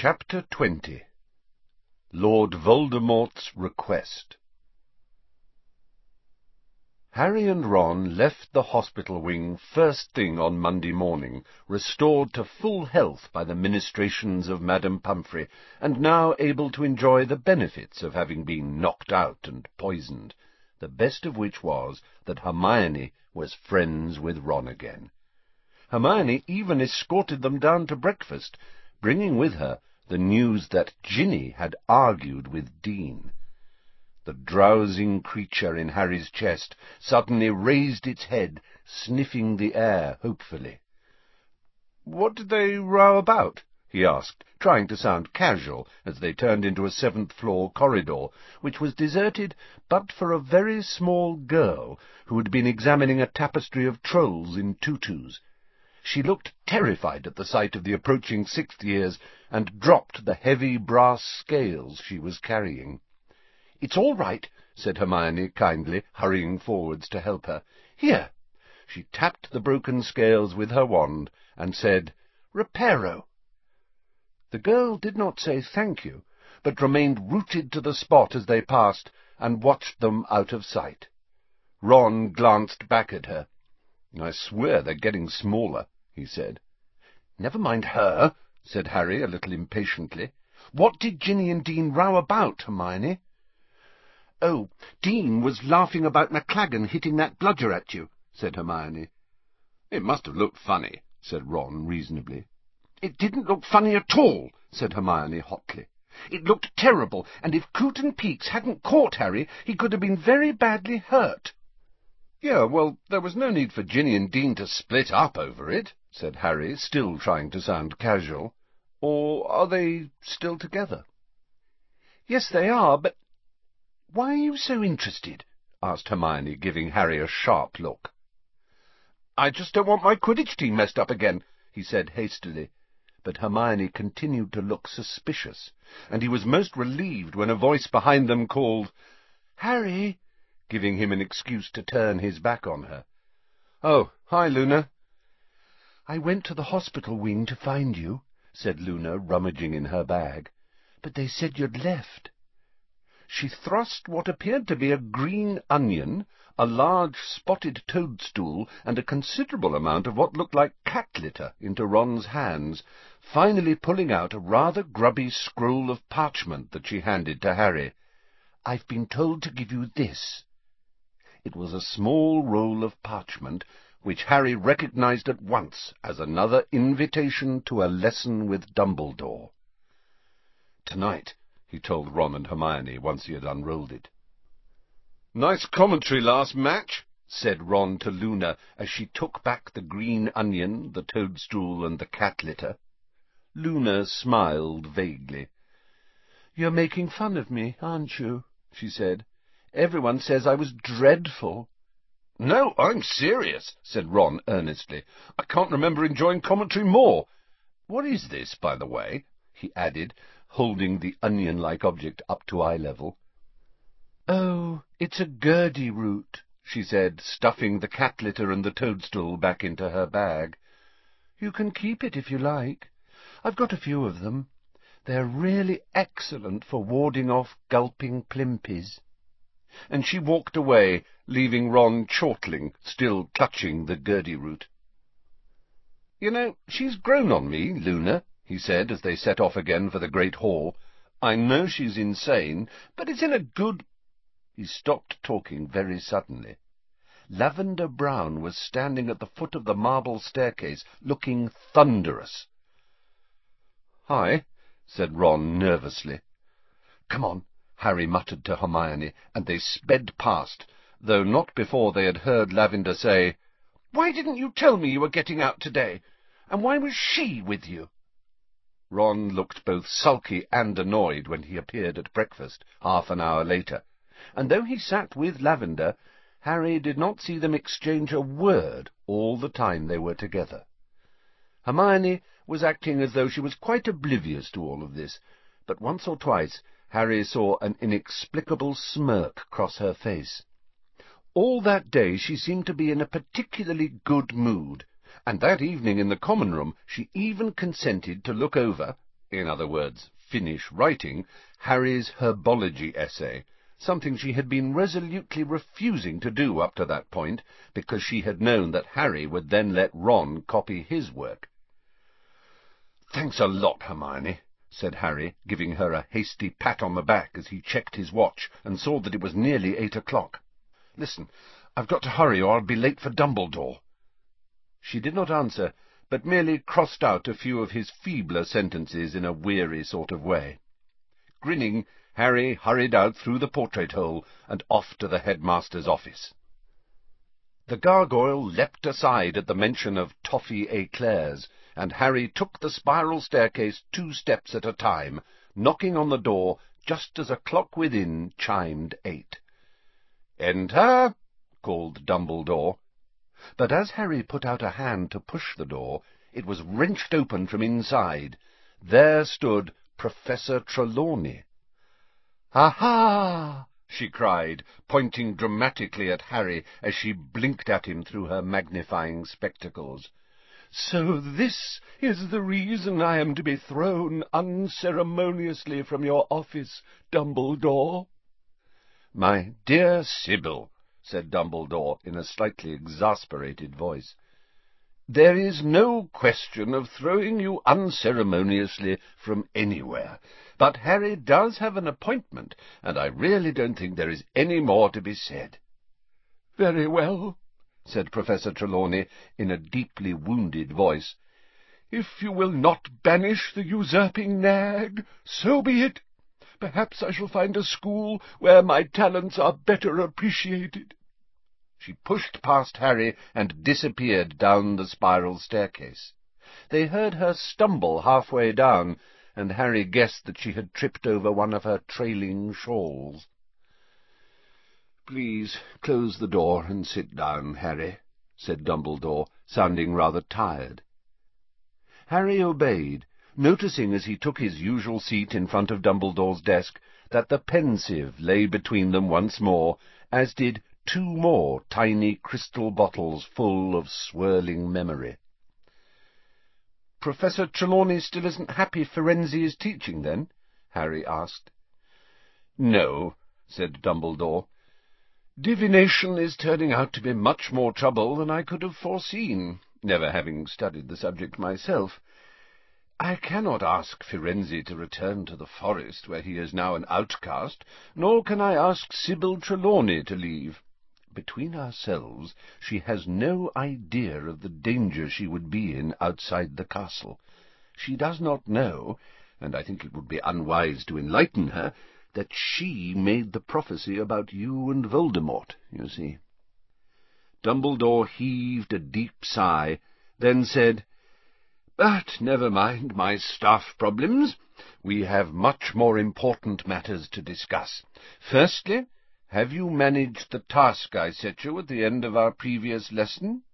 Chapter 20 Lord Voldemort's Request Harry and Ron left the hospital wing first thing on Monday morning, restored to full health by the ministrations of Madame Pomfrey, and now able to enjoy the benefits of having been knocked out and poisoned, the best of which was that Hermione was friends with Ron again. Hermione even escorted them down to breakfast, bringing with her the news that Ginny had argued with Dean. The drowsing creature in Harry's chest suddenly raised its head, sniffing the air hopefully. "What did they row about?" he asked, trying to sound casual as they turned into a seventh-floor corridor, which was deserted but for a very small girl who had been examining a tapestry of trolls in tutus. She looked terrified at the sight of the approaching sixth years, and dropped the heavy brass scales she was carrying. "It's all right," said Hermione kindly, hurrying forwards to help her. "Here!" She tapped the broken scales with her wand, and said, "Reparo." The girl did not say thank you, but remained rooted to the spot as they passed, and watched them out of sight. Ron glanced back at her. "I swear they're getting smaller," he said. "Never mind her," said Harry a little impatiently. "What did Ginny and Dean row about, Hermione?" "Oh, Dean was laughing about McLaggen hitting that bludger at you," said Hermione. "It must have looked funny," said Ron reasonably. "It didn't look funny at all," said Hermione hotly. "It looked terrible, and if Coote and Peakes hadn't caught Harry, he could have been very badly hurt." "Yeah, well, there was no need for Ginny and Dean to split up over it," said Harry, still trying to sound casual. "Or are they still together?" "Yes, they are, but—" "Why are you so interested?" asked Hermione, giving Harry a sharp look. "I just don't want my Quidditch team messed up again," he said hastily. But Hermione continued to look suspicious, and he was most relieved when a voice behind them called, "Harry!" giving him an excuse to turn his back on her. "Oh, hi, Luna." "I went to the hospital wing to find you," said Luna, rummaging in her bag, "but they said you'd left." She thrust what appeared to be a green onion, a large spotted toadstool, and a considerable amount of what looked like cat litter into Ron's hands, finally pulling out a rather grubby scroll of parchment that she handed to Harry. "I've been told to give you this." It was a small roll of parchment, which Harry recognized at once as another invitation to a lesson with Dumbledore. Tonight, he told Ron and Hermione once he had unrolled it. Nice commentary last match, said Ron to Luna as she took back the green onion, the toadstool, and the cat litter. Luna smiled vaguely. You're making fun of me, aren't you? she said. Everyone says I was dreadful. No, I'm serious, said Ron earnestly. I can't remember enjoying commentary more. What is this, by the way? he added, holding the onion-like object up to eye level. Oh, it's a Gurdy root, she said, stuffing the cat litter and the toadstool back into her bag. You can keep it if you like. I've got a few of them. They're really excellent for warding off gulping plimpies. And she walked away, leaving Ron chortling, still clutching the Gurdy root. You know, she's grown on me, Luna, he said as they set off again for the great hall. I know she's insane, but it's in a good... He stopped talking very suddenly. Lavender Brown was standing at the foot of the marble staircase, looking thunderous. Hi, said Ron nervously. Come on, Harry muttered to Hermione, and they sped past, though not before they had heard Lavender say, Why didn't you tell me you were getting out today? And why was she with you? Ron looked both sulky and annoyed when he appeared at breakfast, half an hour later, and though he sat with Lavender, Harry did not see them exchange a word all the time they were together. Hermione was acting as though she was quite oblivious to all of this, but once or twice Harry saw an inexplicable smirk cross her face. All that day she seemed to be in a particularly good mood, and that evening in the common room she even consented to look over, in other words, finish writing, Harry's herbology essay, something she had been resolutely refusing to do up to that point, because she had known that Harry would then let Ron copy his work. "Thanks a lot, Hermione," said Harry, giving her a hasty pat on the back as he checked his watch and saw that it was nearly eight o'clock. "Listen, I've got to hurry or I'll be late for Dumbledore." She did not answer, but merely crossed out a few of his feebler sentences in a weary sort of way. Grinning, Harry hurried out through the portrait-hole and off to the headmaster's office. The gargoyle leapt aside at the mention of toffee éclairs, and Harry took the spiral staircase two steps at a time, knocking on the door just as a clock within chimed eight. "Enter!" called Dumbledore. But as Harry put out a hand to push the door, it was wrenched open from inside. There stood Professor Trelawney. "Ha-ha!" she cried, pointing dramatically at Harry as she blinked at him through her magnifying spectacles. "So this is the reason I am to be thrown unceremoniously from your office, Dumbledore?" "My dear Sybil," said Dumbledore in a slightly exasperated voice, "there is no question of throwing you unceremoniously from anywhere. But Harry does have an appointment, and I really don't think there is any more to be said." "Very well," said Professor Trelawney in a deeply wounded voice. "If you will not banish the usurping nag, so be it. Perhaps I shall find a school where my talents are better appreciated." She pushed past Harry and disappeared down the spiral staircase. They heard her stumble halfway down, and Harry guessed that she had tripped over one of her trailing shawls. "Please close the door and sit down, Harry," said Dumbledore, sounding rather tired. Harry obeyed, noticing as he took his usual seat in front of Dumbledore's desk that the Pensieve lay between them once more, as did two more tiny crystal bottles full of swirling memory. Professor Trelawney still isn't happy Firenze is teaching, then? Harry asked. No, said Dumbledore. Divination is turning out to be much more trouble than I could have foreseen, never having studied the subject myself. I cannot ask Firenze to return to the forest, where he is now an outcast, nor can I ask Sybil Trelawney to leave. Between ourselves, she has no idea of the danger she would be in outside the castle. She does not know, and I think it would be unwise to enlighten her, that she made the prophecy about you and Voldemort, you see. Dumbledore heaved a deep sigh, then said, But never mind my staff problems. We have much more important matters to discuss. Firstly, have you managed the task I set you at the end of our previous lesson?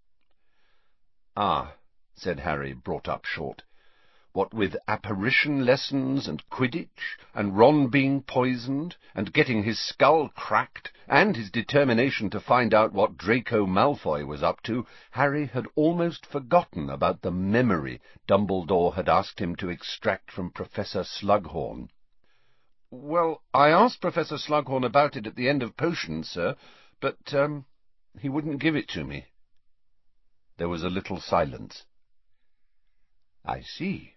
Ah, said Harry, brought up short. What with apparition lessons, and Quidditch, and Ron being poisoned, and getting his skull cracked, and his determination to find out what Draco Malfoy was up to, Harry had almost forgotten about the memory Dumbledore had asked him to extract from Professor Slughorn. Well, I asked Professor Slughorn about it at the end of potions, sir, but, um, he wouldn't give it to me. There was a little silence. I see,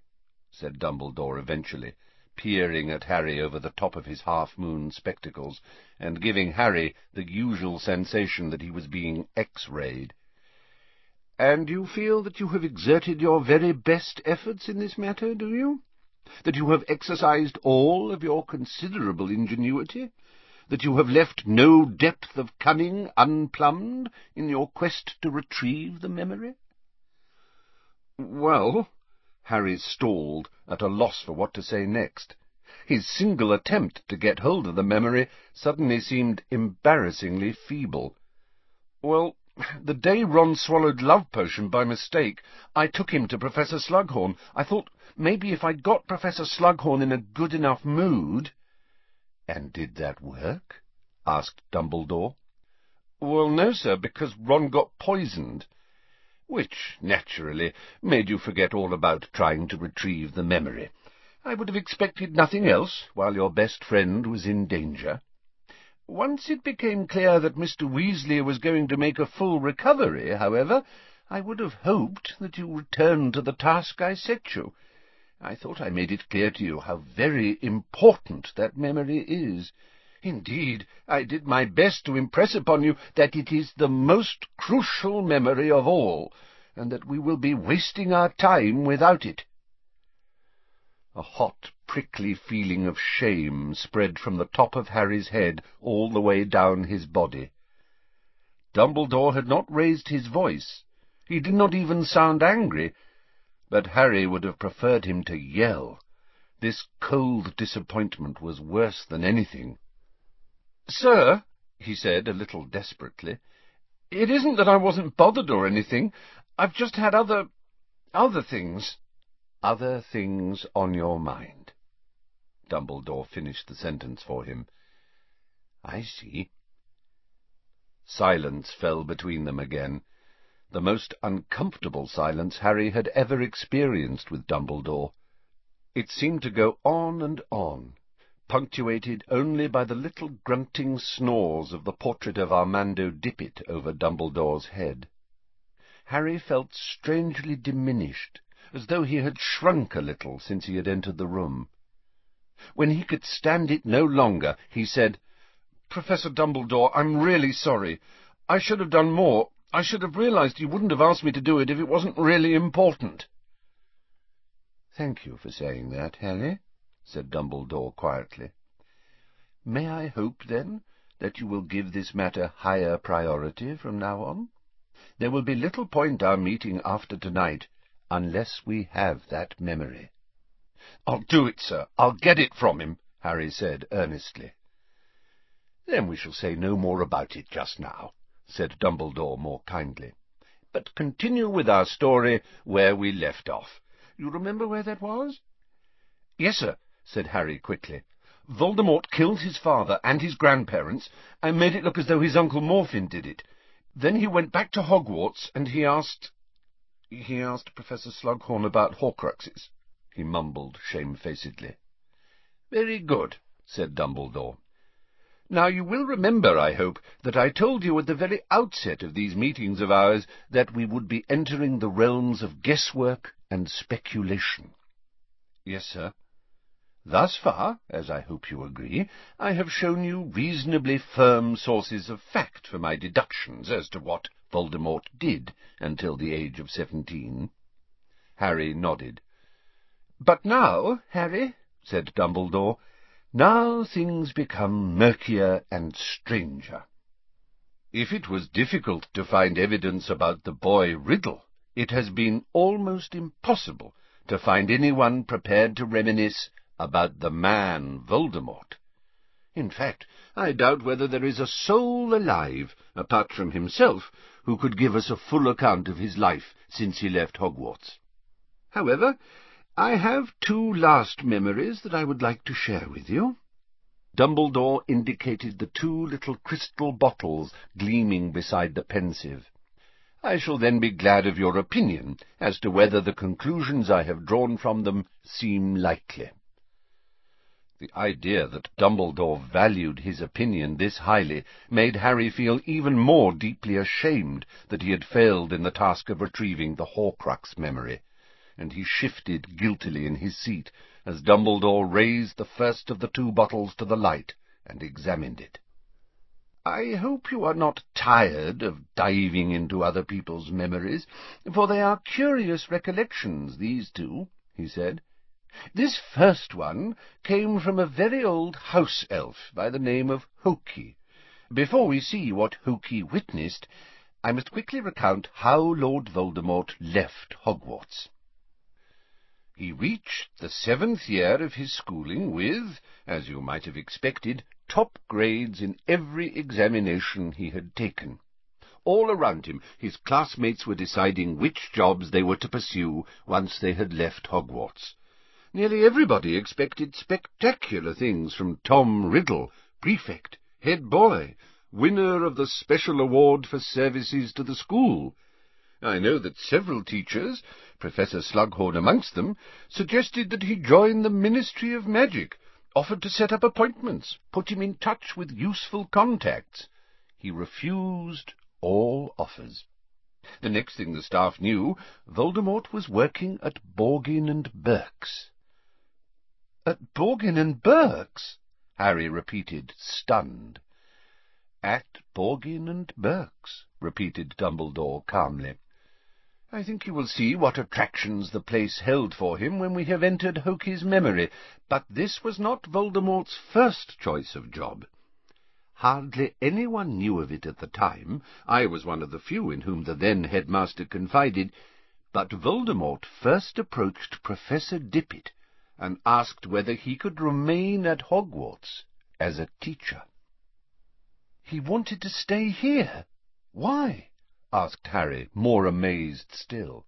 said Dumbledore eventually, peering at Harry over the top of his half-moon spectacles, and giving Harry the usual sensation that he was being X-rayed. And you feel that you have exerted your very best efforts in this matter, do you? that you have exercised all of your considerable ingenuity, that you have left no depth of cunning unplumbed in your quest to retrieve the memory? Well, Harry stalled, at a loss for what to say next. His single attempt to get hold of the memory suddenly seemed embarrassingly feeble. Well, the day Ron swallowed love potion by mistake, I took him to Professor Slughorn. I thought maybe if I'd got Professor Slughorn in a good enough mood... And did that work? asked Dumbledore. Well, no, sir, because Ron got poisoned. Which, naturally, made you forget all about trying to retrieve the memory. I would have expected nothing else while your best friend was in danger. Once it became clear that Mr. Weasley was going to make a full recovery, however, I would have hoped that you returned to the task I set you. I thought I made it clear to you how very important that memory is. Indeed, I did my best to impress upon you that it is the most crucial memory of all, and that we will be wasting our time without it. A hot, prickly feeling of shame spread from the top of Harry's head all the way down his body. Dumbledore had not raised his voice. He did not even sound angry, but Harry would have preferred him to yell. This cold disappointment was worse than anything. "'Sir,' he said, a little desperately, "'it isn't that I wasn't bothered or anything. I've just had other... other things.' "'Other things on your mind.' Dumbledore finished the sentence for him. "'I see.' Silence fell between them again, the most uncomfortable silence Harry had ever experienced with Dumbledore. It seemed to go on and on punctuated only by the little grunting snores of the portrait of Armando Dippet over Dumbledore's head. Harry felt strangely diminished, as though he had shrunk a little since he had entered the room. When he could stand it no longer, he said, "Professor Dumbledore, I'm really sorry. I should have done more. I should have realized you wouldn't have asked me to do it if it wasn't really important." "Thank you for saying that, Harry," said Dumbledore quietly. "May I hope, then, that you will give this matter higher priority from now on? There will be little point our meeting after tonight unless we have that memory." "I'll do it, sir. I'll get it from him," Harry said earnestly. "Then we shall say no more about it just now," said Dumbledore more kindly, "but continue with our story where we left off. You remember where that was?" "Yes, sir said Harry quickly. Voldemort killed his father and his grandparents, and made it look as though his Uncle Morfin did it. Then he went back to Hogwarts, and he asked... He asked Professor Slughorn about Horcruxes, he mumbled shamefacedly. Very good, said Dumbledore. Now you will remember, I hope, that I told you at the very outset of these meetings of ours that we would be entering the realms of guesswork and speculation. Yes, sir. Thus far, as I hope you agree, I have shown you reasonably firm sources of fact for my deductions as to what Voldemort did until the age of seventeen. Harry nodded. But now, Harry, said Dumbledore, now things become murkier and stranger. If it was difficult to find evidence about the boy Riddle, it has been almost impossible to find anyone prepared to reminisce about the man Voldemort. In fact, I doubt whether there is a soul alive, apart from himself, who could give us a full account of his life since he left Hogwarts. However, I have two last memories that I would like to share with you. Dumbledore indicated the two little crystal bottles gleaming beside the Pensieve. I shall then be glad of your opinion as to whether the conclusions I have drawn from them seem likely. The idea that Dumbledore valued his opinion this highly made Harry feel even more deeply ashamed that he had failed in the task of retrieving the Horcrux memory, and he shifted guiltily in his seat as Dumbledore raised the first of the two bottles to the light and examined it. I hope you are not tired of diving into other people's memories, for they are curious recollections, these two, he said. This first one came from a very old house-elf by the name of Hokey. Before we see what Hokey witnessed, I must quickly recount how Lord Voldemort left Hogwarts. He reached the seventh year of his schooling with, as you might have expected, top grades in every examination he had taken. All around him his classmates were deciding which jobs they were to pursue once they had left Hogwarts. Nearly everybody expected spectacular things from Tom Riddle, prefect, head boy, winner of the special award for services to the school. I know that several teachers, Professor Slughorn amongst them, suggested that he join the Ministry of Magic, offered to set up appointments, put him in touch with useful contacts. He refused all offers. The next thing the staff knew, Voldemort was working at Borgin and Burke's. At Borgin and Burke's? Harry repeated, stunned. At Borgin and Burke's, repeated Dumbledore calmly. I think you will see what attractions the place held for him when we have entered Hokey's memory, but this was not Voldemort's first choice of job. Hardly anyone knew of it at the time. I was one of the few in whom the then headmaster confided. But Voldemort first approached Professor Dippet and asked whether he could remain at Hogwarts as a teacher. He wanted to stay here. Why? asked Harry, more amazed still.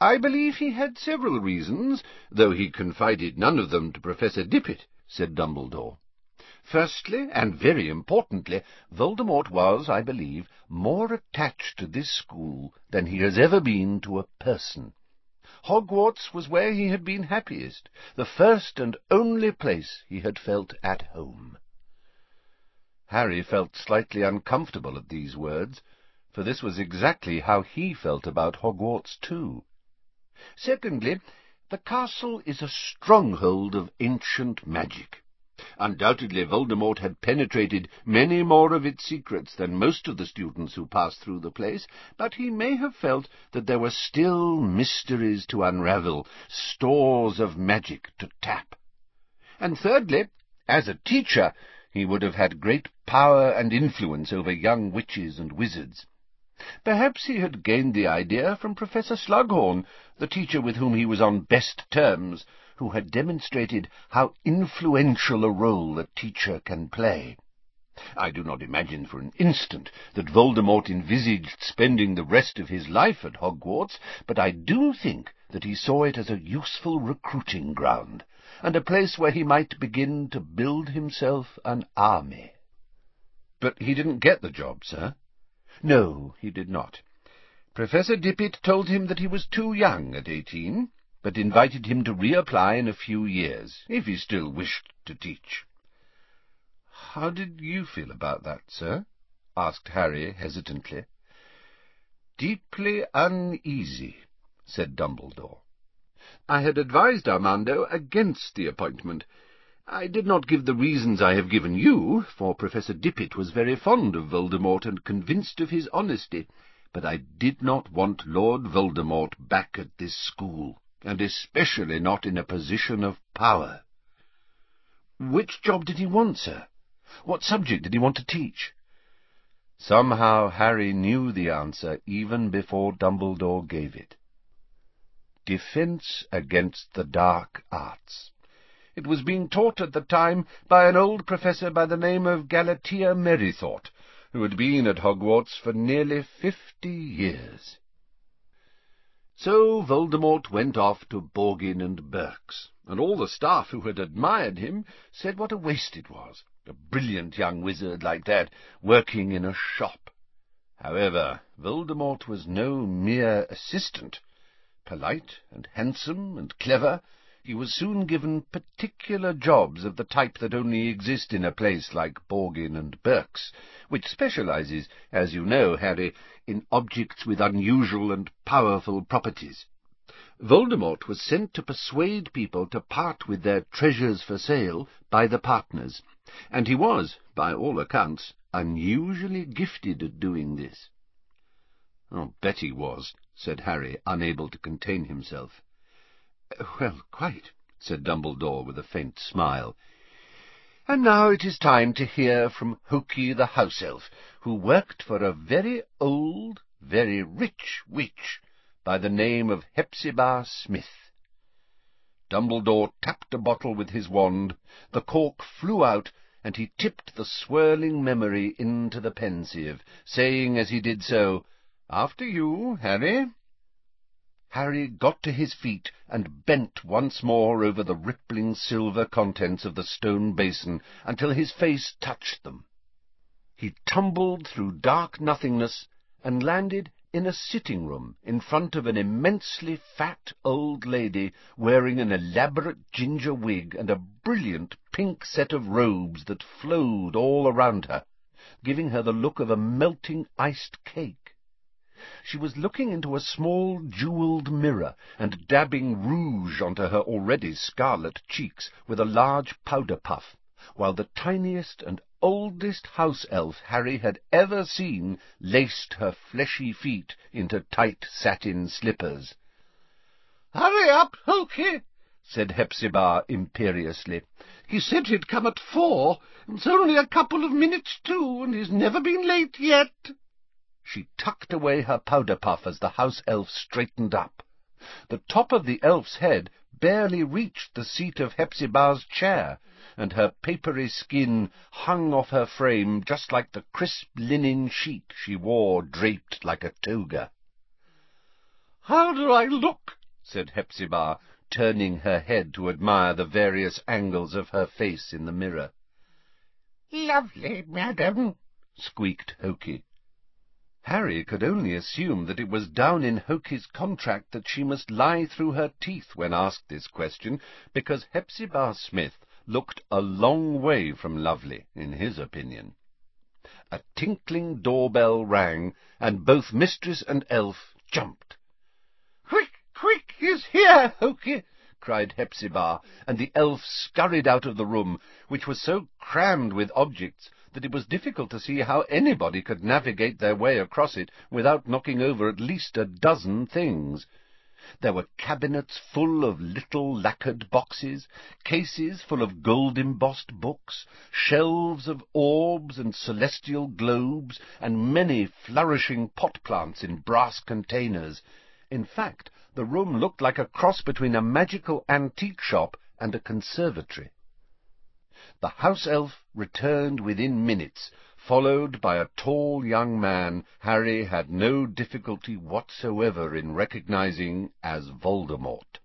I believe he had several reasons, though he confided none of them to Professor Dippet, said Dumbledore. Firstly, and very importantly, Voldemort was, I believe, more attached to this school than he has ever been to a person. Hogwarts was where he had been happiest, the first and only place he had felt at home. Harry felt slightly uncomfortable at these words, for this was exactly how he felt about Hogwarts too. Secondly, the castle is a stronghold of ancient magic. Undoubtedly Voldemort had penetrated many more of its secrets than most of the students who passed through the place, but he may have felt that there were still mysteries to unravel, stores of magic to tap. And thirdly, as a teacher, he would have had great power and influence over young witches and wizards. Perhaps he had gained the idea from Professor Slughorn, the teacher with whom he was on best terms, who had demonstrated how influential a role a teacher can play. I do not imagine for an instant that Voldemort envisaged spending the rest of his life at Hogwarts, but I do think that he saw it as a useful recruiting ground, and a place where he might begin to build himself an army. But he didn't get the job, sir. No, he did not. Professor Dippet told him that he was too young at eighteen, but invited him to reapply in a few years, if he still wished to teach. How did you feel about that, sir? asked Harry hesitantly. Deeply uneasy, said Dumbledore. I had advised Armando against the appointment. I did not give the reasons I have given you, for Professor Dippet was very fond of Voldemort and convinced of his honesty, but I did not want Lord Voldemort back at this school and especially not in a position of power. Which job did he want, sir? What subject did he want to teach? Somehow Harry knew the answer even before Dumbledore gave it. Defence against the dark arts. It was being taught at the time by an old professor by the name of Galatea Merrythought, who had been at Hogwarts for nearly fifty years. So Voldemort went off to Borgin and Burke's, and all the staff who had admired him said what a waste it was, a brilliant young wizard like that working in a shop. However, Voldemort was no mere assistant. Polite and handsome and clever, he was soon given particular jobs of the type that only exist in a place like Borgin and Burke's, which specializes, as you know, Harry, in objects with unusual and powerful properties. Voldemort was sent to persuade people to part with their treasures for sale by the partners, and he was, by all accounts, unusually gifted at doing this. Oh, Betty was, said Harry, unable to contain himself. Well, quite, said Dumbledore with a faint smile. And now it is time to hear from Hokey the house elf, who worked for a very old, very rich witch by the name of Hepzibah Smith. Dumbledore tapped a bottle with his wand, the cork flew out, and he tipped the swirling memory into the Pensieve, saying as he did so, After you, Harry. Harry got to his feet and bent once more over the rippling silver contents of the stone basin until his face touched them. He tumbled through dark nothingness and landed in a sitting-room in front of an immensely fat old lady wearing an elaborate ginger wig and a brilliant pink set of robes that flowed all around her, giving her the look of a melting iced cake. She was looking into a small jewelled mirror and dabbing rouge onto her already scarlet cheeks with a large powder puff, while the tiniest and oldest house-elf Harry had ever seen laced her fleshy feet into tight satin slippers. "Hurry up, Hokey!" said Hepzibah imperiously. "He said he'd come at four. It's only a couple of minutes to, and he's never been late yet." She tucked away her powder-puff as the house-elf straightened up. The top of the elf's head barely reached the seat of Hepzibah's chair, and her papery skin hung off her frame just like the crisp linen sheet she wore draped like a toga. "How do I look?" said Hepzibah, turning her head to admire the various angles of her face in the mirror. "Lovely, madam," squeaked Hokey. Harry could only assume that it was down in Hokey's contract that she must lie through her teeth when asked this question, because Hepzibah Smith looked a long way from lovely, in his opinion. A tinkling doorbell rang, and both mistress and elf jumped. "Quick, quick, he's here, Hokey!" cried Hepzibah, and the elf scurried out of the room, which was so crammed with objects that it was difficult to see how anybody could navigate their way across it without knocking over at least a dozen things. There were cabinets full of little lacquered boxes, cases full of gold-embossed books, shelves of orbs and celestial globes, and many flourishing pot plants in brass containers. In fact, the room looked like a cross between a magical antique shop and a conservatory. The house-elf returned within minutes, followed by a tall young man Harry had no difficulty whatsoever in recognizing as Voldemort.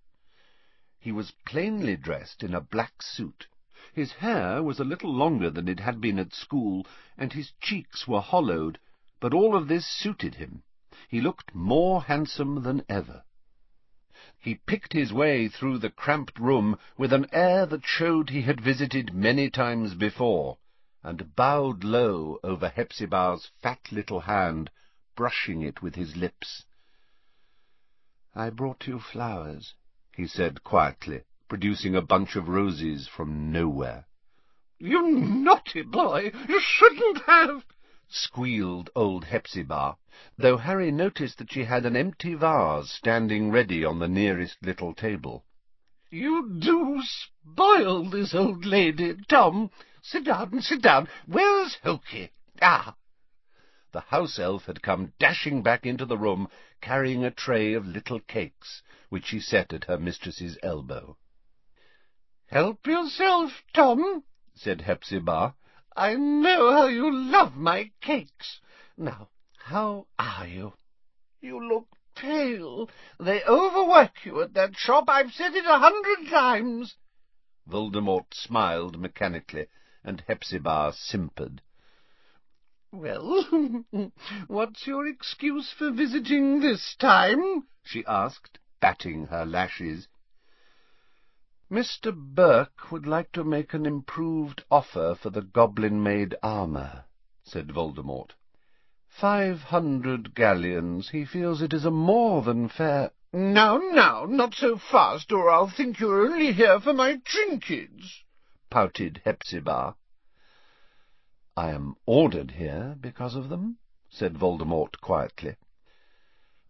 He was plainly dressed in a black suit. His hair was a little longer than it had been at school, and his cheeks were hollowed, but all of this suited him. He looked more handsome than ever. He picked his way through the cramped room with an air that showed he had visited many times before, and bowed low over Hepzibah's fat little hand, brushing it with his lips. "I brought you flowers," he said quietly, producing a bunch of roses from nowhere. "You naughty boy! You shouldn't have!" Squealed old Hepzibah, though Harry noticed that she had an empty vase standing ready on the nearest little table. "You do spoil this old lady, Tom. Sit down, sit down. Where's Hokey? Ah!" The house elf had come dashing back into the room, carrying a tray of little cakes, which she set at her mistress's elbow. "Help yourself, Tom," said Hepzibah. "I know how you love my cakes. Now, how are you? You look pale. They overwork you at that shop. I've said it a hundred times." Voldemort smiled mechanically and Hepzibah simpered. "Well, what's your excuse for visiting this time?" she asked, batting her lashes. "Mr. Burke would like to make an improved offer for the goblin-made armour," said Voldemort. "Five hundred galleons. He feels it is a more than fair—" "Now, now, not so fast, or I'll think you're only here for my trinkets pouted Hepzibah. I am ordered here because of them, said Voldemort quietly.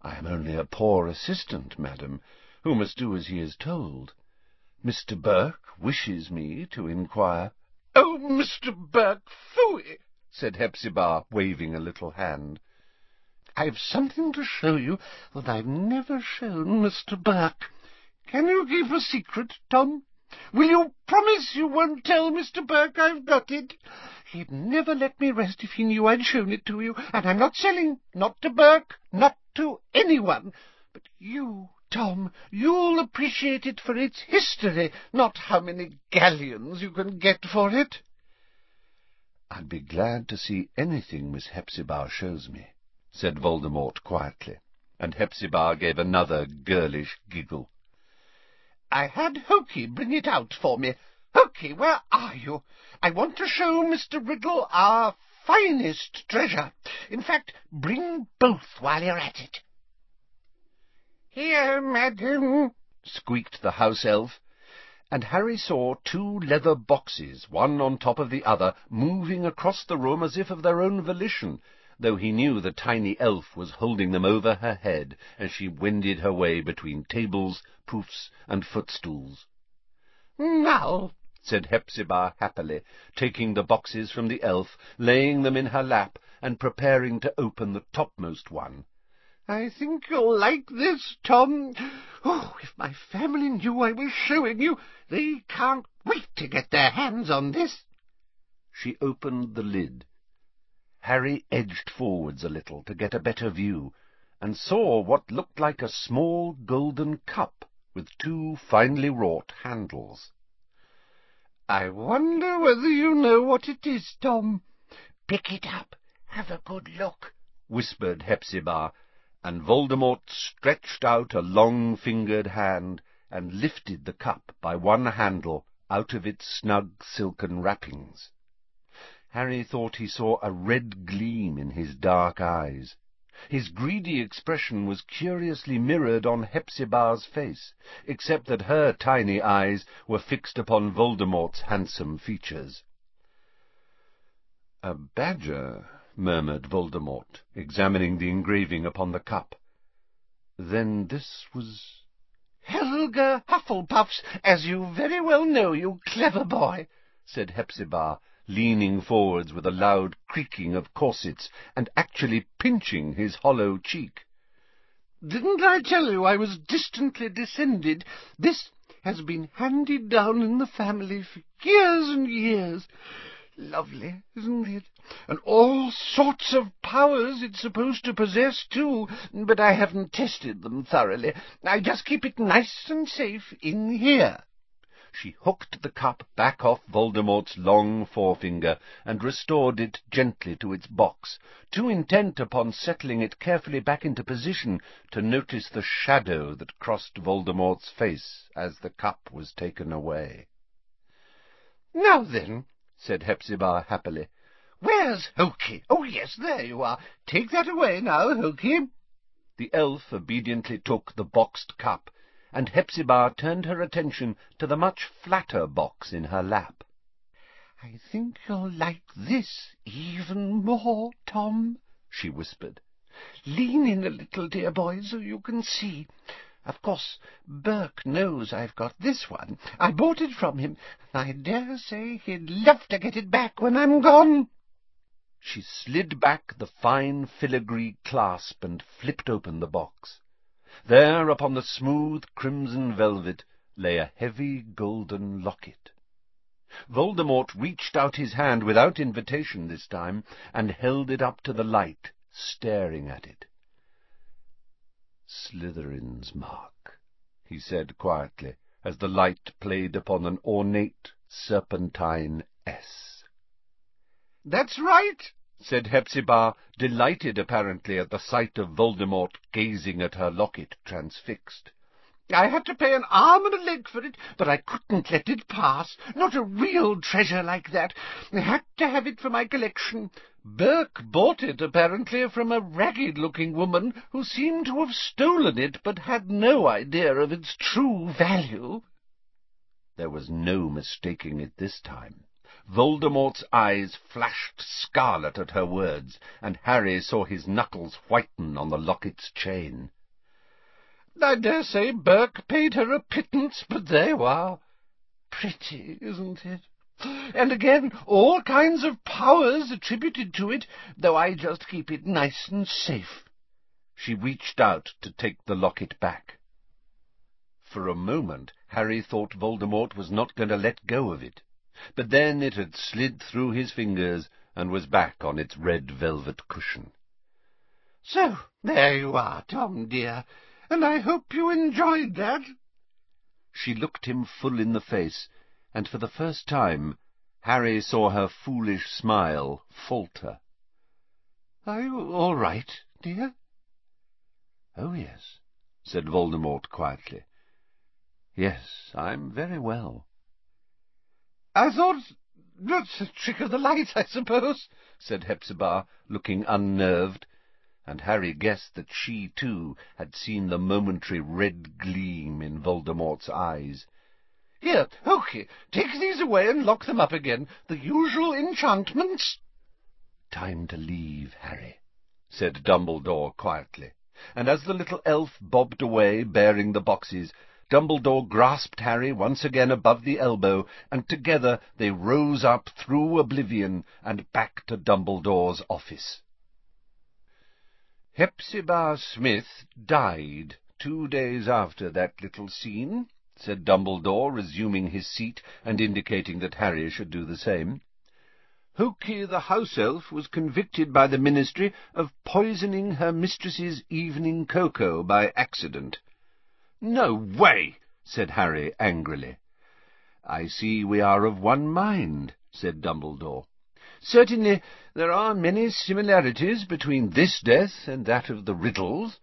I am only a poor assistant, madam, who must do as he is told. Mr. Burke wishes me to inquire— Oh, Mr. Burke, phooey! said Hepzibah, waving a little hand. I've something to show you that I've never shown Mr. Burke. Can you keep a secret, Tom? Will you promise you won't tell Mr. Burke I've got it? He'd never let me rest if he knew I'd shown it to you, and I'm not selling, not to Burke, not to anyone. But you, Tom, you'll appreciate it for its history, not how many galleons you can get for it. I'd be glad to see anything Miss Hepzibah shows me, said Voldemort quietly, and Hepzibah gave another girlish giggle. I had Hokey bring it out for me. Hokey, where are you? I want to show Mr. Riddle our finest treasure. In fact, bring both while you're at it. Here, madam, squeaked the house elf, and Harry saw two leather boxes, one on top of the other, moving across the room as if of their own volition, though he knew the tiny elf was holding them over her head as she wended her way between tables, poufs, and footstools. Now, said Hepzibah happily, taking the boxes from the elf, laying them in her lap, and preparing to open the topmost one. I think you'll like this, Tom. Oh, if my family knew I was showing you, they can't wait to get their hands on this. She opened the lid. Harry edged forwards a little to get a better view, and saw what looked like a small golden cup with two finely wrought handles. I wonder whether you know what it is, Tom. Pick it up. Have a good look, whispered Hepzibah, and Voldemort stretched out a long-fingered hand and lifted the cup by one handle out of its snug silken wrappings. Harry thought he saw a red gleam in his dark eyes. His greedy expression was curiously mirrored on Hepzibah's face, except that her tiny eyes were fixed upon Voldemort's handsome features. A badger, murmured Voldemort, examining the engraving upon the cup. Then this was... Helga Hufflepuff's, as you very well know, you clever boy, said Hepzibah, leaning forwards with a loud creaking of corsets, and actually pinching his hollow cheek. Didn't I tell you I was distantly descended? This has been handed down in the family for years and years. Lovely, isn't it? And all sorts of powers it's supposed to possess, too, but I haven't tested them thoroughly. I just keep it nice and safe in here. She hooked the cup back off Voldemort's long forefinger and restored it gently to its box, too intent upon settling it carefully back into position to notice the shadow that crossed Voldemort's face as the cup was taken away. Now then, said Hepzibah happily. Where's Hokey? Oh, yes, there you are. Take that away now, Hokey. The elf obediently took the boxed cup, and Hepzibah turned her attention to the much flatter box in her lap. I think you'll like this even more, Tom, she whispered. Lean in a little, dear boy, so you can see. Of course, Burke knows I've got this one. I bought it from him. I dare say he'd love to get it back when I'm gone. She slid back the fine filigree clasp and flipped open the box. There, upon the smooth crimson velvet, lay a heavy golden locket. Voldemort reached out his hand without invitation this time, and held it up to the light, staring at it. Slytherin's mark, he said quietly, as the light played upon an ornate serpentine S. That's right, said Hepzibah, delighted apparently at the sight of Voldemort gazing at her locket transfixed. I had to pay an arm and a leg for it, but I couldn't let it pass. Not a real treasure like that. I had to have it for my collection. Burke bought it, apparently, from a ragged-looking woman who seemed to have stolen it, but had no idea of its true value. There was no mistaking it this time. Voldemort's eyes flashed scarlet at her words, and Harry saw his knuckles whiten on the locket's chain. I dare say Burke paid her a pittance, but there you are. Pretty, isn't it? And again, all kinds of powers attributed to it, though I just keep it nice and safe. She reached out to take the locket back. For a moment Harry thought Voldemort was not going to let go of it, but then it had slid through his fingers and was back on its red velvet cushion. So, there you are, Tom, dear and I hope you enjoyed that. She looked him full in the face, and for the first time Harry saw her foolish smile falter. Are you all right, dear? Oh, yes, said Voldemort quietly. Yes, I'm very well. I thought that's a trick of the light, I suppose, said Hepzibah, looking unnerved, and Harry guessed that she, too, had seen the momentary red gleam in Voldemort's eyes. Here, Hokey, take these away and lock them up again. The usual enchantments. Time to leave, Harry, said Dumbledore quietly, and as the little elf bobbed away bearing the boxes, Dumbledore grasped Harry once again above the elbow, and together they rose up through oblivion and back to Dumbledore's office. Hepzibah Smith died two days after that little scene, said Dumbledore, resuming his seat and indicating that Harry should do the same. Hokey the house elf was convicted by the ministry of poisoning her mistress's evening cocoa by accident. No way, said Harry angrily. I see we are of one mind, said Dumbledore. Certainly there are many similarities between this death and that of the Riddles.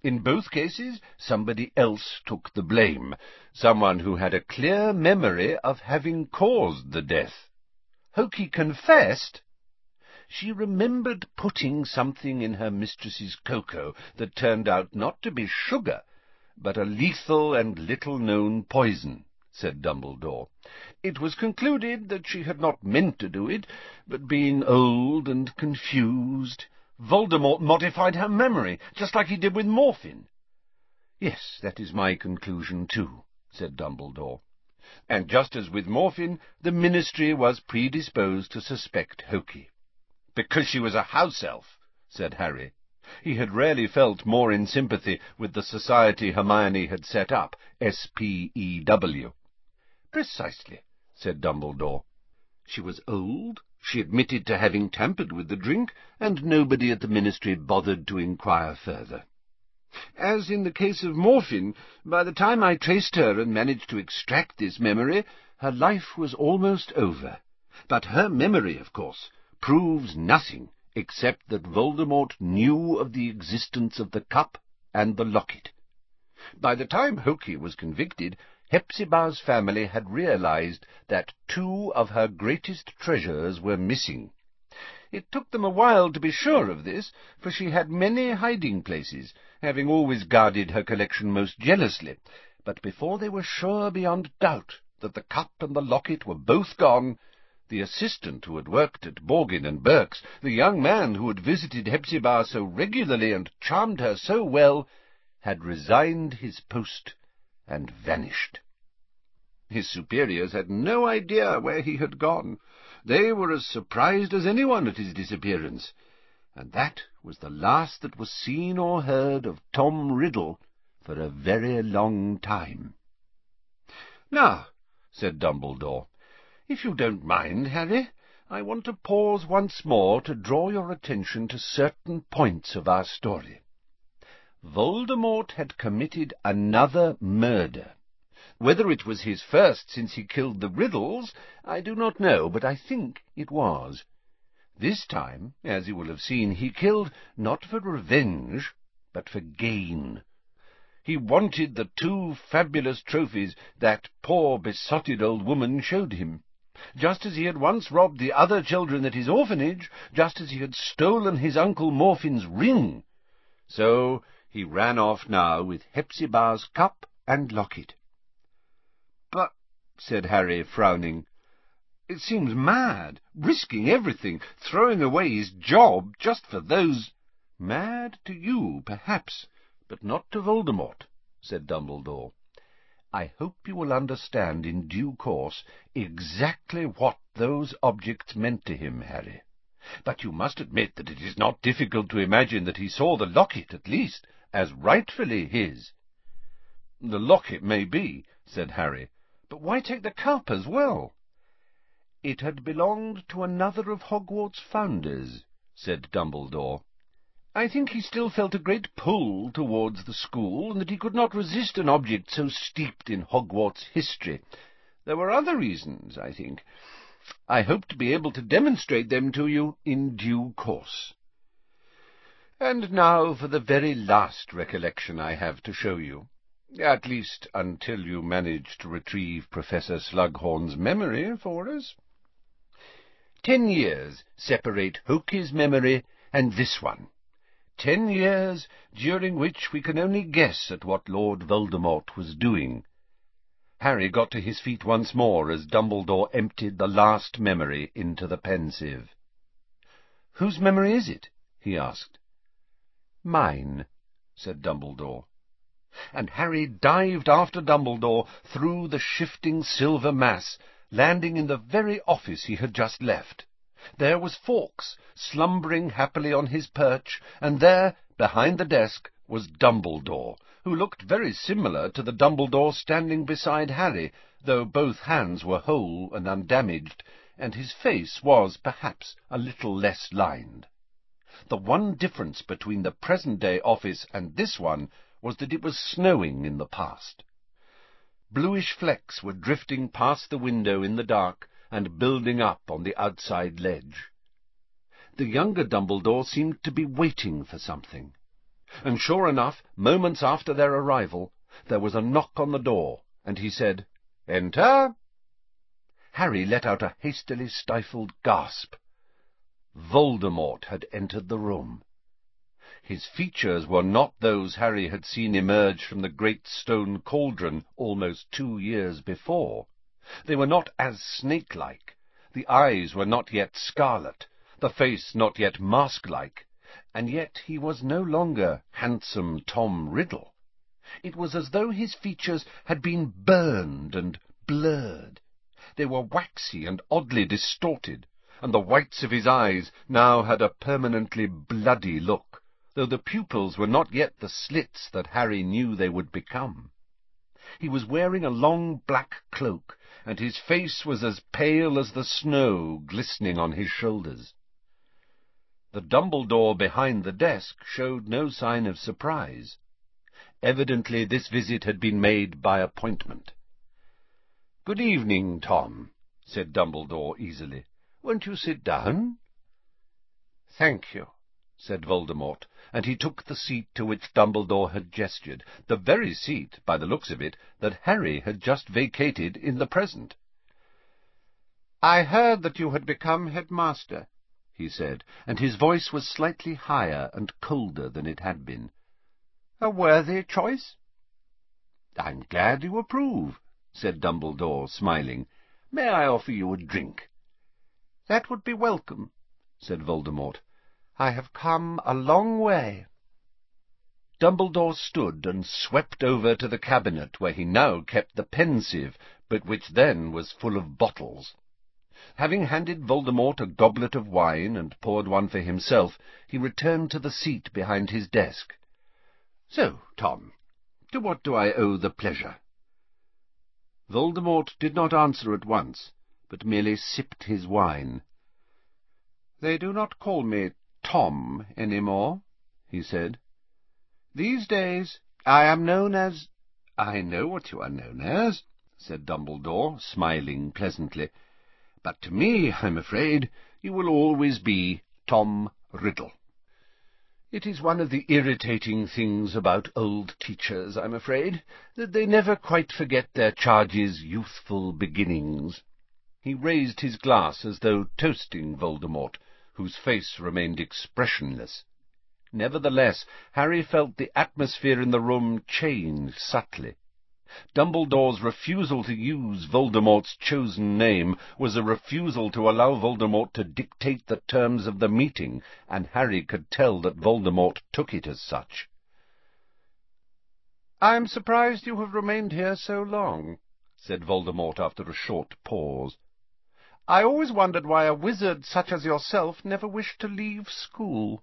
In both cases, somebody else took the blame, someone who had a clear memory of having caused the death. Hokey confessed? She remembered putting something in her mistress's cocoa that turned out not to be sugar, but a lethal and little-known poison, said Dumbledore. It was concluded that she had not meant to do it, but being old and confused, Voldemort modified her memory, just like he did with Morfin. Yes, that is my conclusion, too, said Dumbledore. And just as with Morfin, the Ministry was predisposed to suspect Hokey. Because she was a house elf, said Harry. He had rarely felt more in sympathy with the society Hermione had set up, S.P.E.W. Precisely, said Dumbledore. She was old, she admitted to having tampered with the drink, and nobody at the Ministry bothered to inquire further. As in the case of Morfin, by the time I traced her and managed to extract this memory, her life was almost over. But her memory, of course, proves nothing except that Voldemort knew of the existence of the cup and the locket. By the time Hokey was convicted, Hepzibah's family had realized that two of her greatest treasures were missing. It took them a while to be sure of this, for she had many hiding-places, having always guarded her collection most jealously. But before they were sure beyond doubt that the cup and the locket were both gone, the assistant who had worked at Borgin and Burke's, the young man who had visited Hepzibah so regularly and charmed her so well, had resigned his post and vanished. His superiors had no idea where he had gone. They were as surprised as anyone at his disappearance, and that was the last that was seen or heard of Tom Riddle for a very long time. Now, said Dumbledore, if you don't mind, Harry, I want to pause once more to draw your attention to certain points of our story. Voldemort had committed another murder. Whether it was his first since he killed the Riddles, I do not know, but I think it was. This time, as you will have seen, he killed not for revenge, but for gain. He wanted the two fabulous trophies that poor besotted old woman showed him. Just as he had once robbed the other children at his orphanage, just as he had stolen his Uncle Morfin's ring, so he ran off now with Hepzibah's cup and locket. But, said Harry, frowning, it seems mad, risking everything, throwing away his job just for those... Mad to you, perhaps, but not to Voldemort, said Dumbledore. I hope you will understand in due course exactly what those objects meant to him, Harry. But you must admit that it is not difficult to imagine that he saw the locket, at least, as rightfully his. The locket may be, said Harry, but why take the cup as well? It had belonged to another of Hogwarts' founders, said Dumbledore. I think he still felt a great pull towards the school, and that he could not resist an object so steeped in Hogwarts history. There were other reasons, I think. I hope to be able to demonstrate them to you in due course. And now for the very last recollection I have to show you. At least until you manage to retrieve Professor Slughorn's memory for us. Ten years separate Hokey's memory and this one. Ten years during which we can only guess at what Lord Voldemort was doing. Harry got to his feet once more as Dumbledore emptied the last memory into the Pensieve. "Whose memory is it?" he asked. "Mine," said Dumbledore. And Harry dived after Dumbledore through the shifting silver mass, landing in the very office he had just left. There was Fawkes, slumbering happily on his perch, and there, behind the desk, was Dumbledore, who looked very similar to the Dumbledore standing beside Harry, though both hands were whole and undamaged, and his face was, perhaps, a little less lined. The one difference between the present-day office and this one was that it was snowing in the past. Bluish flecks were drifting past the window in the dark and building up on the outside ledge. The younger Dumbledore seemed to be waiting for something. And sure enough, moments after their arrival, there was a knock on the door, and he said, Enter! Harry let out a hastily stifled gasp. Voldemort had entered the room. His features were not those Harry had seen emerge from the great stone cauldron almost two years before. They were not as snake-like. The eyes were not yet scarlet, the face not yet mask-like, and yet he was no longer handsome Tom Riddle. It was as though his features had been burned and blurred. They were waxy and oddly distorted, and the whites of his eyes now had a permanently bloody look, though the pupils were not yet the slits that Harry knew they would become. He was wearing a long black cloak, and his face was as pale as the snow glistening on his shoulders. The Dumbledore behind the desk showed no sign of surprise. Evidently this visit had been made by appointment. "Good evening, Tom," said Dumbledore easily. "Won't you sit down?" "Thank you," said Voldemort, and he took the seat to which Dumbledore had gestured, the very seat, by the looks of it, that Harry had just vacated in the present. "I heard that you had become headmaster," he said, and his voice was slightly higher and colder than it had been. "A worthy choice?" "I'm glad you approve," said Dumbledore, smiling. "May I offer you a drink?" "That would be welcome," said Voldemort. I have come a long way. Dumbledore stood and swept over to the cabinet where he now kept the Pensieve, but which then was full of bottles. Having handed Voldemort a goblet of wine and poured one for himself, he returned to the seat behind his desk. So, Tom, to what do I owe the pleasure? Voldemort did not answer at once, but merely sipped his wine. They do not call me Tom any more, he said. These days I am known as— I know what you are known as, said Dumbledore, smiling pleasantly. But to me, I'm afraid, you will always be Tom Riddle. It is one of the irritating things about old teachers, I'm afraid, that they never quite forget their charges' youthful beginnings. He raised his glass as though toasting Voldemort, whose face remained expressionless. Nevertheless, Harry felt the atmosphere in the room change subtly. Dumbledore's refusal to use Voldemort's chosen name was a refusal to allow Voldemort to dictate the terms of the meeting, and Harry could tell that Voldemort took it as such. "I am surprised you have remained here so long," said Voldemort after a short pause. I always wondered why a wizard such as yourself never wished to leave school.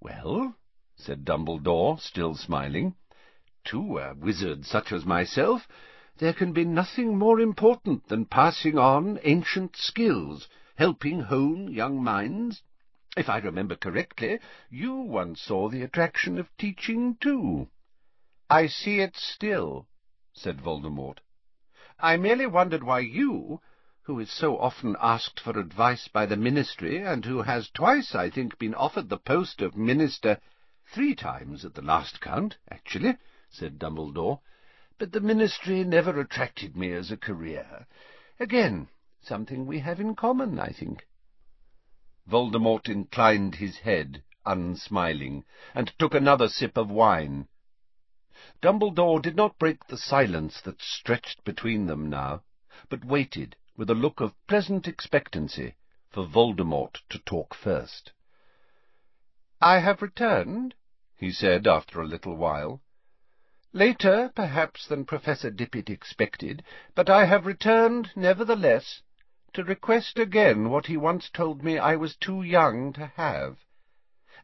Well, said Dumbledore, still smiling, to a wizard such as myself, there can be nothing more important than passing on ancient skills, helping hone young minds. If I remember correctly, you once saw the attraction of teaching, too. I see it still, said Voldemort. I merely wondered why you, who is so often asked for advice by the ministry, and who has twice, I think, been offered the post of minister, three times at the last count, actually, said Dumbledore, but the ministry never attracted me as a career. Again, something we have in common, I think. Voldemort inclined his head, unsmiling, and took another sip of wine. Dumbledore did not break the silence that stretched between them now, but waited, with a look of pleasant expectancy, for Voldemort to talk first. "I have returned," he said after a little while. "Later, perhaps, than Professor Dippet expected, but I have returned, nevertheless, to request again what he once told me I was too young to have.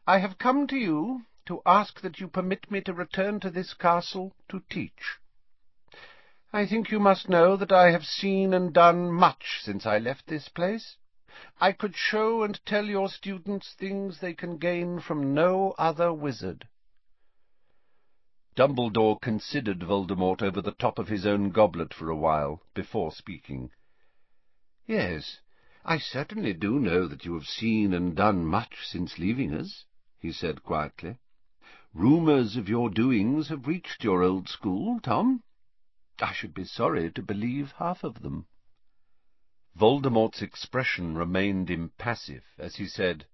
I have come to you to ask that you permit me to return to this castle to teach. I think you must know that I have seen and done much since I left this place. I could show and tell your students things they can gain from no other wizard. Dumbledore considered Voldemort over the top of his own goblet for a while, before speaking. "Yes, I certainly do know that you have seen and done much since leaving us," he said quietly. "Rumours of your doings have reached your old school, Tom. I should be sorry to believe half of them." Voldemort's expression remained impassive as he said,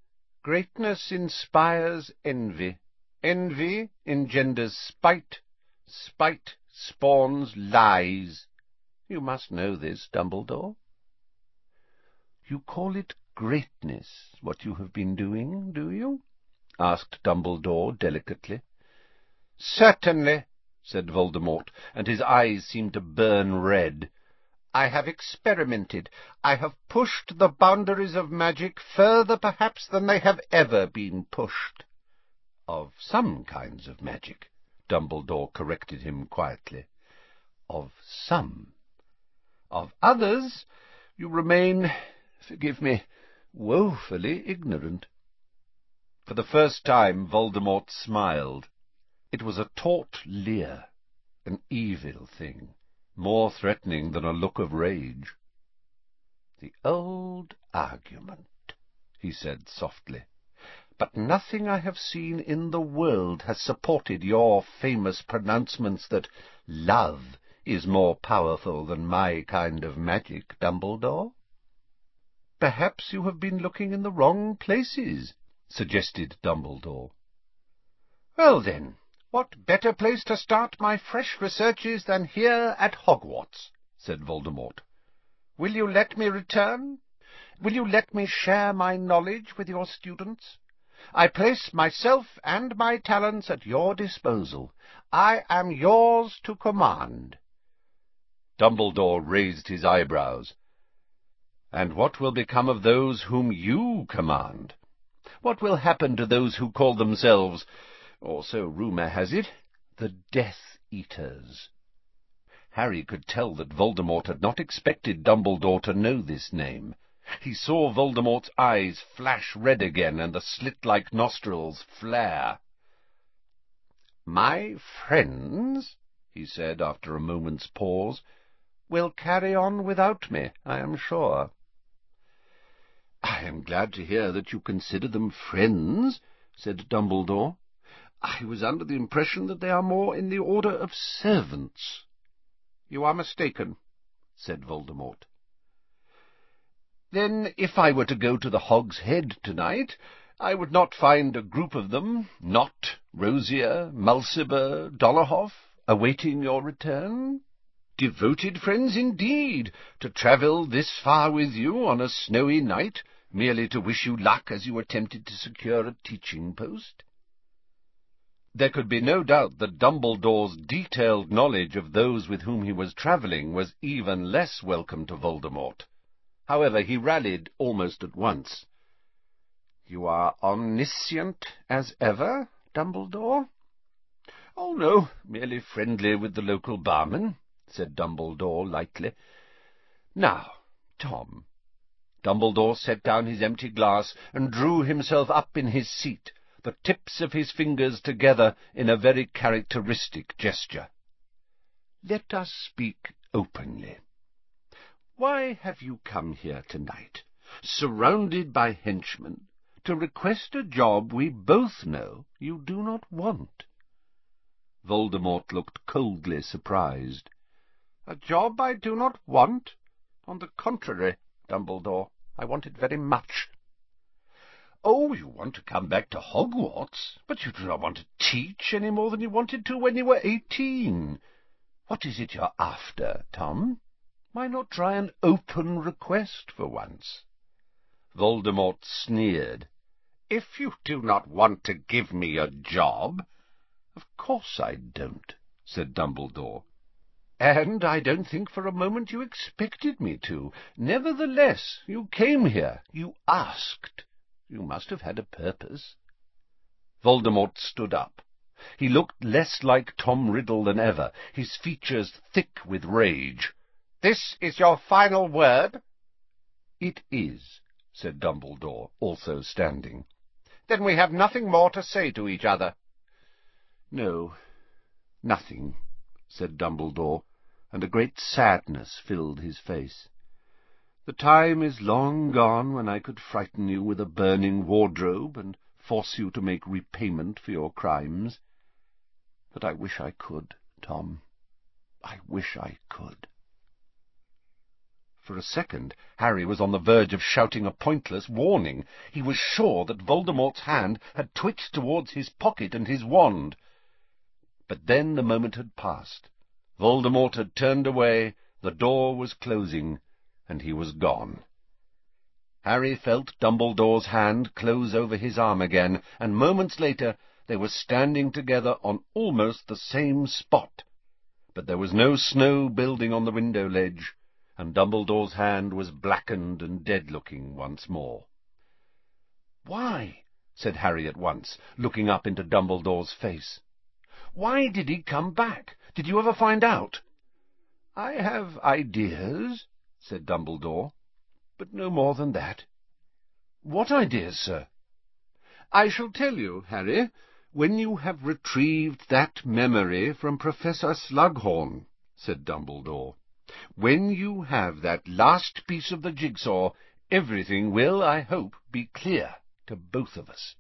"Greatness inspires envy. Envy engenders spite. Spite spawns lies. You must know this, Dumbledore. You call it greatness, what you have been doing, do you? asked Dumbledore delicately. Certainly, said Voldemort, and his eyes seemed to burn red. I have experimented. I have pushed the boundaries of magic further perhaps than they have ever been pushed. Of some kinds of magic, Dumbledore corrected him quietly. Of some. Of others you remain forgive me, woefully ignorant. For the first time Voldemort smiled. It was a taut leer, an evil thing, more threatening than a look of rage. The old argument, he said softly. But nothing I have seen in the world has supported your famous pronouncements that love is more powerful than my kind of magic, Dumbledore. Perhaps you have been looking in the wrong places, suggested Dumbledore. Well, then, what better place to start my fresh researches than here at Hogwarts? said Voldemort. Will you let me return? Will you let me share my knowledge with your students? I place myself and my talents at your disposal. I am yours to command. Dumbledore raised his eyebrows. And what will become of those whom you command? What will happen to those who call themselves, or so rumour has it, the Death Eaters? Harry could tell that Voldemort had not expected Dumbledore to know this name. He saw Voldemort's eyes flash red again, and the slit-like nostrils flare. My friends, he said after a moment's pause, will carry on without me, I am sure. I am glad to hear that you consider them friends, said Dumbledore. I was under the impression that they are more in the order of servants. You are mistaken, said Voldemort. Then, if I were to go to the Hog's Head tonight, I would not find a group of them, Nott, Rosier, Mulciber, Dolohov, awaiting your return? Devoted friends indeed, to travel this far with you on a snowy night, merely to wish you luck as you attempted to secure a teaching post? There could be no doubt that Dumbledore's detailed knowledge of those with whom he was travelling was even less welcome to Voldemort. However, he rallied almost at once. You are omniscient as ever, Dumbledore? Oh, no, merely friendly with the local barman, said Dumbledore lightly. Now, Tom, Dumbledore set down his empty glass and drew himself up in his seat, the tips of his fingers together in a very characteristic gesture. Let us speak openly. Why have you come here tonight, surrounded by henchmen, to request a job we both know you do not want? Voldemort looked coldly surprised. A job I do not want? On the contrary, Dumbledore, I want it very much. Oh, you want to come back to Hogwarts, but you do not want to teach any more than you wanted to when you were eighteen. What is it you're after, Tom? Why not try an open request for once? Voldemort sneered. If you do not want to give me a job... Of course I don't, said Dumbledore. And I don't think for a moment you expected me to. Nevertheless, you came here. You asked. You must have had a purpose. Voldemort stood up. He looked less like Tom Riddle than ever, his features thick with rage. This is your final word? It is, said Dumbledore, also standing. Then we have nothing more to say to each other. No, nothing, said Dumbledore, and a great sadness filled his face. The time is long gone when I could frighten you with a burning wardrobe and force you to make repayment for your crimes. But I wish I could, Tom. I wish I could. For a second, Harry was on the verge of shouting a pointless warning. He was sure that Voldemort's hand had twitched towards his pocket and his wand. But then the moment had passed. Voldemort had turned away, the door was closing, and he was gone. Harry felt Dumbledore's hand close over his arm again, and moments later they were standing together on almost the same spot. But there was no snow building on the window ledge, and Dumbledore's hand was blackened and dead-looking once more. "Why?" said Harry at once, looking up into Dumbledore's face. "Why did he come back? Did you ever find out?" "I have ideas," said Dumbledore, "but no more than that." "What ideas, sir?" "I shall tell you, Harry, when you have retrieved that memory from Professor Slughorn," said Dumbledore. "When you have that last piece of the jigsaw, everything will, I hope, be clear to both of us.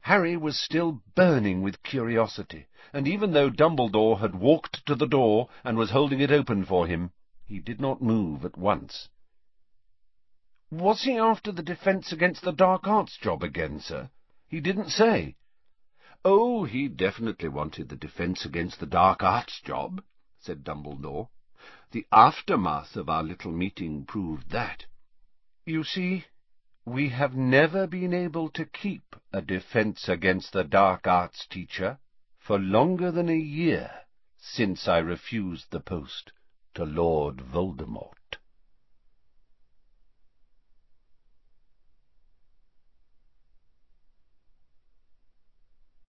Harry was still burning with curiosity, and even though Dumbledore had walked to the door and was holding it open for him, he did not move at once. "Was he after the defence against the dark arts job again, sir? He didn't say." "Oh, he definitely wanted the defence against the dark arts job," said Dumbledore. "The aftermath of our little meeting proved that. You see, we have never been able to keep a defence against the dark arts teacher for longer than a year since I refused the post to Lord Voldemort.